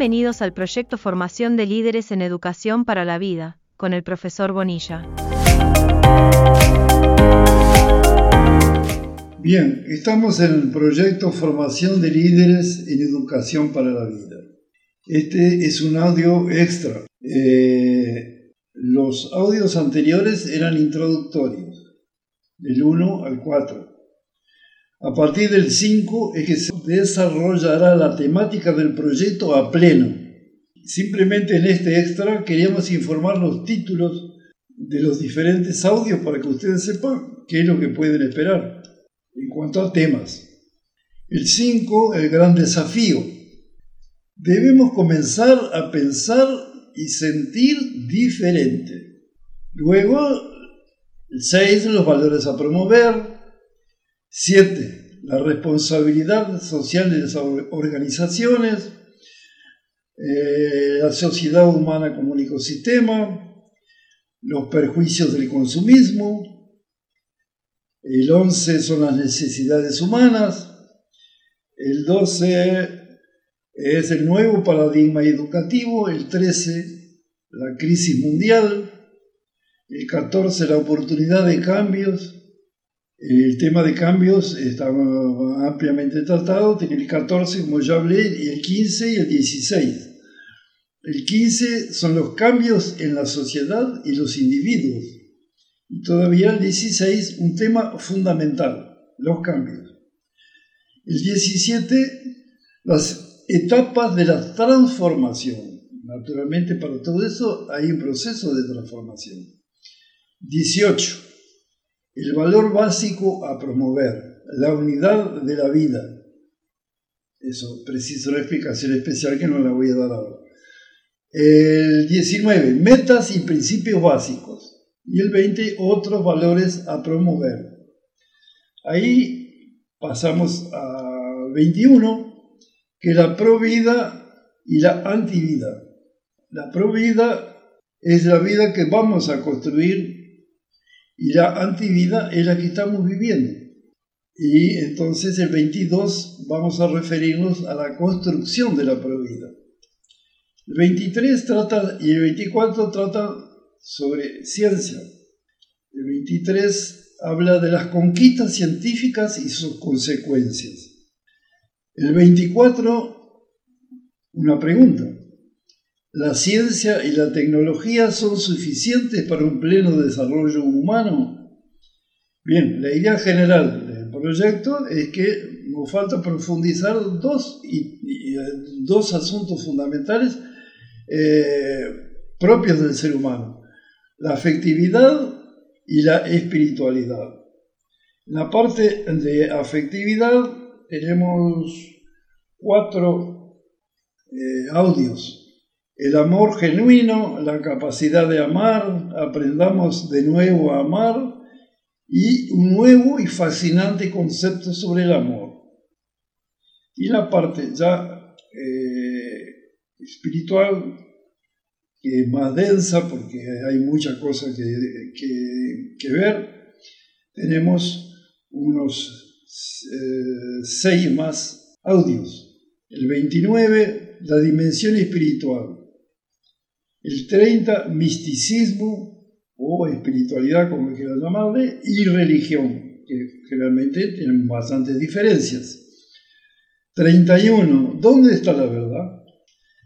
Bienvenidos al proyecto Formación de Líderes en Educación para la Vida, con el profesor Bonilla. Bien, estamos en el proyecto Formación de Líderes en Educación para la Vida. Este es un audio extra. Eh, los audios anteriores eran introductorios, del 1 al 4. A partir del 5 es que se desarrollará la temática del proyecto a pleno. Simplemente en este extra queríamos informar los títulos de los diferentes audios para que ustedes sepan qué es lo que pueden esperar en cuanto a temas. El 5, el gran desafío. Debemos comenzar a pensar y sentir diferente. Luego, el 6, los valores a promover. 7. La responsabilidad social de las organizaciones, eh, la sociedad humana como un ecosistema, los perjuicios del consumismo, el 11 son las necesidades humanas, el 12 es el nuevo paradigma educativo, el 13 la crisis mundial, el 14 la oportunidad de cambios, el tema de cambios está ampliamente tratado, tiene el 14, como ya hablé, el 15 y el 16. El 15 son los cambios en la sociedad y los individuos. Y todavía el 16, un tema fundamental, los cambios. El 17, las etapas de la transformación. Naturalmente para todo eso hay un proceso de transformación. 18 el valor básico a promover, la unidad de la vida. Eso precisa una explicación especial que no la voy a dar ahora. El 19, metas y principios básicos. Y el 20, otros valores a promover. Ahí pasamos a 21, que la provida y la antivida. La provida es la vida que vamos a construir y la antivida es la que estamos viviendo. Y entonces el 22 vamos a referirnos a la construcción de la provida. El 23 trata y el 24 trata sobre ciencia. El 23 habla de las conquistas científicas y sus consecuencias. El 24, una pregunta. ¿La ciencia y la tecnología son suficientes para un pleno desarrollo humano? Bien, la idea general del proyecto es que nos falta profundizar dos, y, dos asuntos fundamentales eh, propios del ser humano, la afectividad y la espiritualidad. En la parte de afectividad tenemos cuatro eh, audios el amor genuino, la capacidad de amar, aprendamos de nuevo a amar y un nuevo y fascinante concepto sobre el amor. Y la parte ya eh, espiritual, que es más densa porque hay muchas cosas que, ver, tenemos unos eh, seis más audios. El 29, la dimensión espiritual. El 30, misticismo o espiritualidad, como quieran llamarle, y religión, que generalmente tienen bastantes diferencias. 31, ¿dónde está la verdad?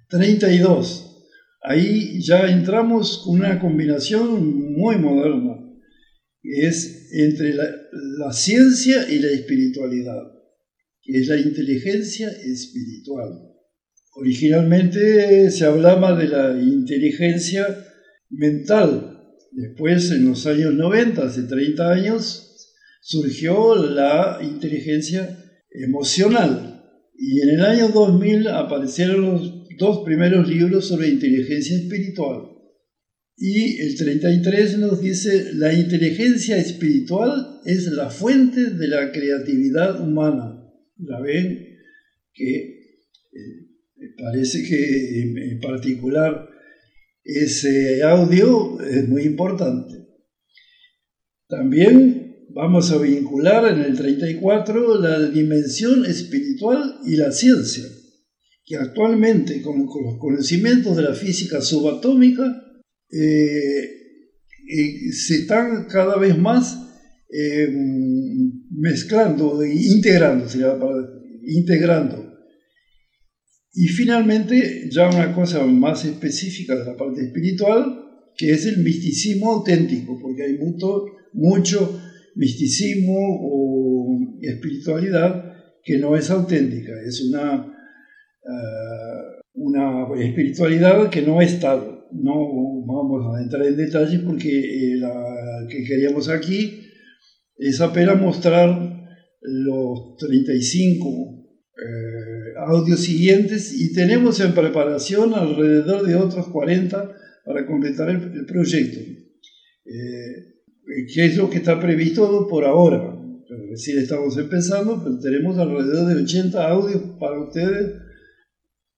32, ahí ya entramos con una combinación muy moderna, que es entre la, la ciencia y la espiritualidad, que es la inteligencia espiritual. Originalmente se hablaba de la inteligencia mental. Después, en los años 90, hace 30 años, surgió la inteligencia emocional. Y en el año 2000 aparecieron los dos primeros libros sobre inteligencia espiritual. Y el 33 nos dice, la inteligencia espiritual es la fuente de la creatividad humana. La ven que parece que en particular ese audio es muy importante. También vamos a vincular en el 34 la dimensión espiritual y la ciencia. que actualmente con, los conocimientos de la física subatómica eh, eh, se están cada vez más eh, mezclando, integrando, integrando. Y finalmente, ya una cosa más específica de la parte espiritual, que es el misticismo auténtico, porque hay mucho, mucho misticismo o espiritualidad que no es auténtica, es una, eh, una espiritualidad que no ha estado. No vamos a entrar en detalles porque eh, la que queríamos aquí es apenas mostrar los 35 eh, audios siguientes y tenemos en preparación alrededor de otros 40 para completar el, proyecto, eh, que es lo que está previsto por ahora. Recién estamos empezando, pero tenemos alrededor de 80 audios para ustedes,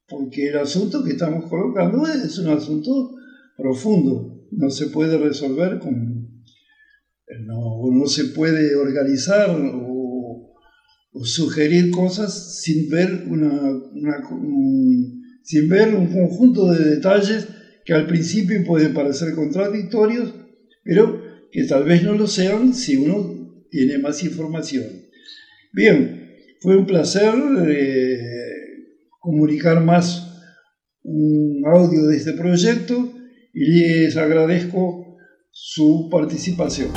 porque el asunto que estamos colocando es un asunto profundo, no se puede resolver con... no, no se puede organizar o, sugerir cosas sin ver, una, un, sin ver un conjunto de detalles que al principio pueden parecer contradictorios, pero que tal vez no lo sean si uno tiene más información. Bien, fue un placer eh, comunicar más un audio de este proyecto y les agradezco su participación.